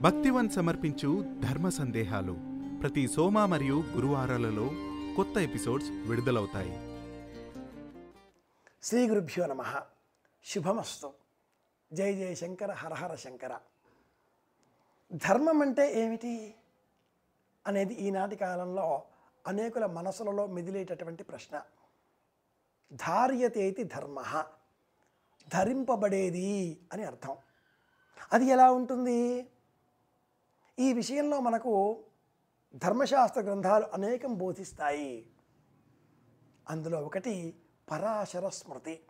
భక్తివన్ సమర్పించు ధర్మ సందేహాలు ప్రతి సోమ మరియు గురువారాలలో కొత్త ఎపిసోడ్స్ విడుదలవుతాయి. శ్రీ గురుభ్యో నమ. శుభమస్తు. జై జయ శంకర హరహర శంకర. ధర్మం అంటే ఏమిటి అనేది ఈనాటి కాలంలో అనేకుల మనసులలో మెదిలేటటువంటి ప్రశ్న. ధార్యతేతి ధర్మ. ధరింపబడేది అని అర్థం. అది ఎలా ఉంటుంది? ఈ విషయంలో మనకు ధర్మశాస్త్ర గ్రంథాలు అనేకం బోధిస్తాయి. అందులో ఒకటి పరాశర స్మృతి.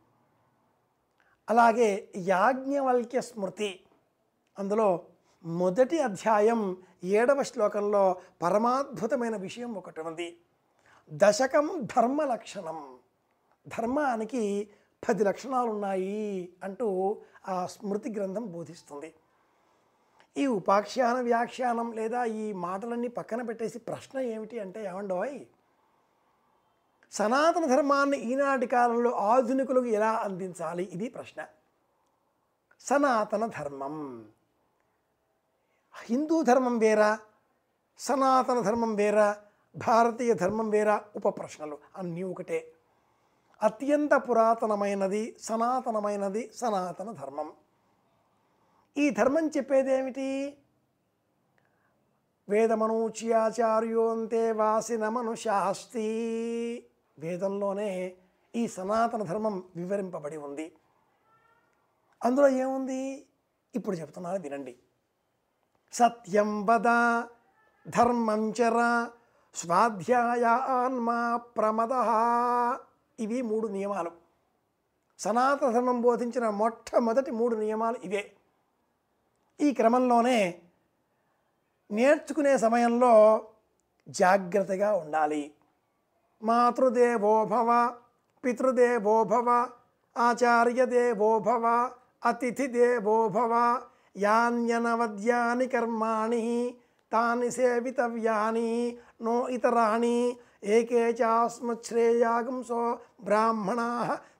అలాగే యాజ్ఞవల్క్య స్మృతి. అందులో మొదటి అధ్యాయం ఏడవ శ్లోకంలో పరమాద్భుతమైన విషయం ఒకటి ఉంది. దశకం ధర్మ లక్షణం. ధర్మానికి పది లక్షణాలు ఉన్నాయి అంటూ ఆ స్మృతి గ్రంథం బోధిస్తుంది. ఈ ఉపాఖ్యాన వ్యాఖ్యానం లేదా ఈ మాటలన్నీ పక్కన పెట్టేసి ప్రశ్న ఏమిటి అంటే ఏమండోయ్? సనాతన ధర్మాన్ని ఈనాటి కాలంలో ఆధునికులకు ఎలా అందించాలి? ఇది ప్రశ్న. సనాతన ధర్మం. హిందూ ధర్మం వేరా? సనాతన ధర్మం వేరా? భారతీయ ధర్మం వేరా? ఉప ప్రశ్నలు అన్నీ ఒకటే. అత్యంత పురాతనమైనది సనాతనమైనది సనాతన ధర్మం. ఈ ధర్మం చెప్పేదేమిటి? వేదమనూచ్యాచార్యోంతే వాసిన మనుషాస్తి. వేదంలోనే ఈ సనాతన ధర్మం వివరింపబడి ఉంది. అందులో ఏముంది? ఇప్పుడు చెప్తున్నాను వినండి. సత్యం వద ధర్మం చర స్వాధ్యాయాన్మా ప్రమద. ఇవి మూడు నియమాలు. సనాతన ధర్మం బోధించిన మొట్టమొదటి మూడు నియమాలు ఇవే. ఈ క్రమంలోనే నేర్చుకునే సమయంలో జాగ్రత్తగా ఉండాలి. మాతృదేవోభవ పితృదేవోభవ ఆచార్యదేవోభవ అతిథిదేవోభవ యాన్యనవద్యాని కర్మాణి తాని సేవితవ్యాని నో ఇతరాణి ఏకే చాస్మశ్రేయాగంసో బ్రాహ్మణా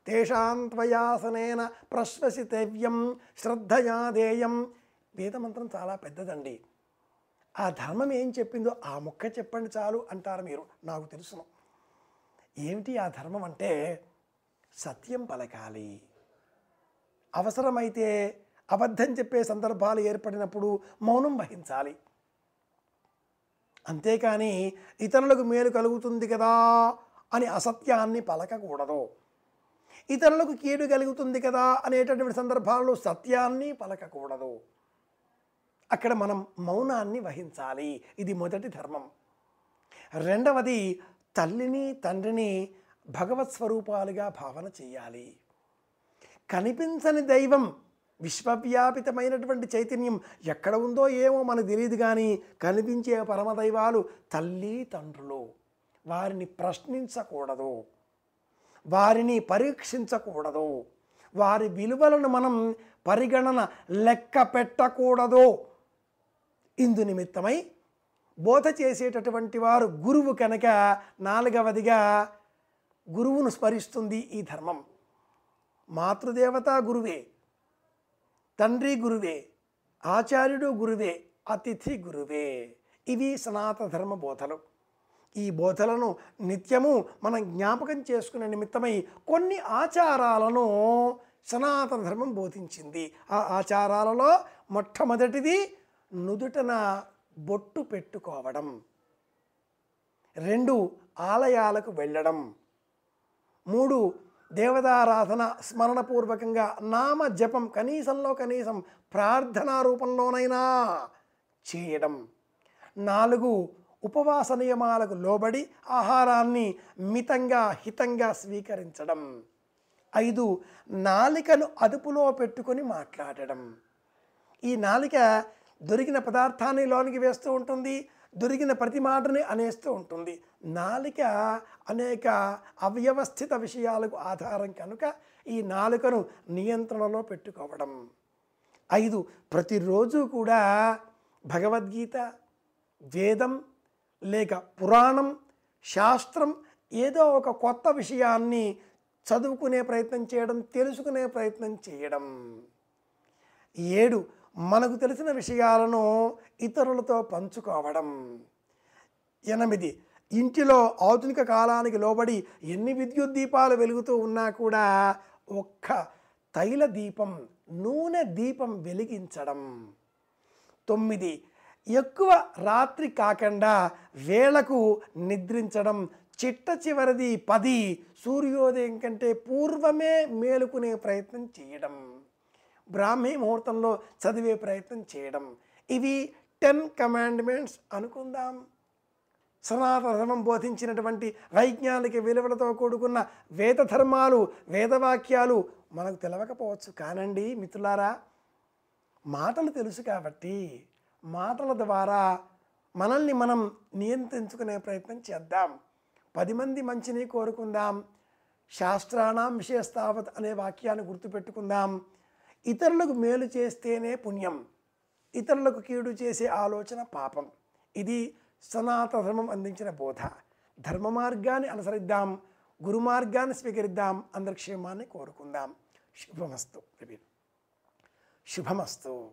తేషాం త్వయాసనేన ప్రశ్వసితవ్యం శ్రద్ధయా దేయం వేదమంత్రం చాలా పెద్దదండి. ఆ ధర్మం ఏం చెప్పిందో ఆ ముక్క చెప్పండి చాలు అంటారు మీరు నాకు తెలుసును ఏమిటి ఆ ధర్మం అంటే సత్యం పలకాలి. అవసరమైతే అబద్ధం చెప్పే సందర్భాలు ఏర్పడినప్పుడు మౌనం వహించాలి. అంతేకాని ఇతరులకు మేలు కలుగుతుంది కదా అని అసత్యాన్ని పలకకూడదు. ఇతరులకు కీడు కలుగుతుంది కదా అనేటటువంటి సందర్భాల్లో సత్యాన్ని పలకకూడదు. అక్కడ మనం మౌనాన్ని వహించాలి. ఇది మొదటి ధర్మం. రెండవది తల్లిని తండ్రిని భగవత్ స్వరూపాలుగా భావన చేయాలి. కనిపించని దైవం విశ్వవ్యాపితమైనటువంటి చైతన్యం ఎక్కడ ఉందో ఏమో మనకు తెలియదు కానీ కనిపించే పరమదైవాలు తల్లి తండ్రులు. వారిని ప్రశ్నించకూడదు. వారిని పరీక్షించకూడదు. వారి విలువలను మనం పరిగణన లెక్క పెట్టకూడదు. ఇందు నిమిత్తమై బోధ చేసేటటువంటి వారు గురువు కనుక నాలుగవదిగా గురువును స్మరిస్తుంది ఈ ధర్మం. మాతృదేవత గురువే తండ్రి గురువే ఆచార్యుడు గురువే అతిథి గురువే. ఇవి సనాతన ధర్మ బోధలు. ఈ బోధలను నిత్యము మనం జ్ఞాపకం చేసుకునే నిమిత్తమై కొన్ని ఆచారాలను సనాతన ధర్మం బోధించింది. ఆ ఆచారాలలో మొట్టమొదటిది నుదుటన బొట్టు పెట్టుకోవడం. రెండు ఆలయాలకు వెళ్ళడం. మూడు దేవతారాధన స్మరణపూర్వకంగా నామ జపం కనీసంలో కనీసం ప్రార్థనా రూపంలోనైనా చేయడం. నాలుగు ఉపవాస నియమాలకు లోబడి ఆహారాన్ని మితంగా హితంగా స్వీకరించడం. ఐదు నాలికను అదుపులో పెట్టుకొని మాట్లాడడం. ఈ నాలిక దొరికిన పదార్థాన్ని లోనికి వేస్తూ ఉంటుంది దొరికిన ప్రతి మాటని అనేస్తూ ఉంటుంది. నాలిక అనేక అవ్యవస్థిత విషయాలకు ఆధారం కనుక ఈ నాలుకను నియంత్రణలో పెట్టుకోవడం. ఐదు ప్రతిరోజు కూడా భగవద్గీత వేదం లేక పురాణం శాస్త్రం ఏదో ఒక కొత్త విషయాన్ని చదువుకునే ప్రయత్నం చేయడం తెలుసుకునే ప్రయత్నం చేయడం. ఏడు మనకు తెలిసిన విషయాలను ఇతరులతో పంచుకోవడం. ఎనిమిది ఇంటిలో ఆధునిక కాలానికి లోబడి ఎన్ని విద్యుత్ దీపాలు వెలుగుతూ ఉన్నా కూడా ఒక్క తైల దీపం నూనె దీపం వెలిగించడం. తొమ్మిది ఎక్కువ రాత్రి కాకుండా వేళకు నిద్రించడం. చిట్ట చివరిది పది సూర్యోదయం కంటే పూర్వమే మేలుకునే ప్రయత్నం చేయడం. బ్రాహ్మీ ముహూర్తంలో చదివే ప్రయత్నం చేయడం. ఇవి టెన్ కమాండ్మెంట్స్ అనుకుందాం. సనాతన ధర్మం బోధించినటువంటి వైజ్ఞానిక విలువలతో కూడుకున్న వేద ధర్మాలు వేదవాక్యాలు మనకు తెలవకపోవచ్చు. కానండి మిత్రులారా మాటలు తెలుసు కాబట్టి మాటల ద్వారా మనల్ని మనం నియంత్రించుకునే ప్రయత్నం చేద్దాం. పది మంది మంచిని కోరుకుందాం. శాస్త్రాణం విశేస్తావత్ అనే వాక్యాన్ని గుర్తుపెట్టుకుందాం. ఇతరులకు మేలు చేస్తేనే పుణ్యం. ఇతరులకు కీడు చేసే ఆలోచన పాపం. ఇది సనాతన ధర్మం అందించిన బోధ. ధర్మ మార్గాన్ని అనుసరిద్దాం గురు మార్గాన్ని స్వీకరిద్దాం అందరి క్షేమాన్ని కోరుకుందాం. శుభమస్తు. శుభమస్తు.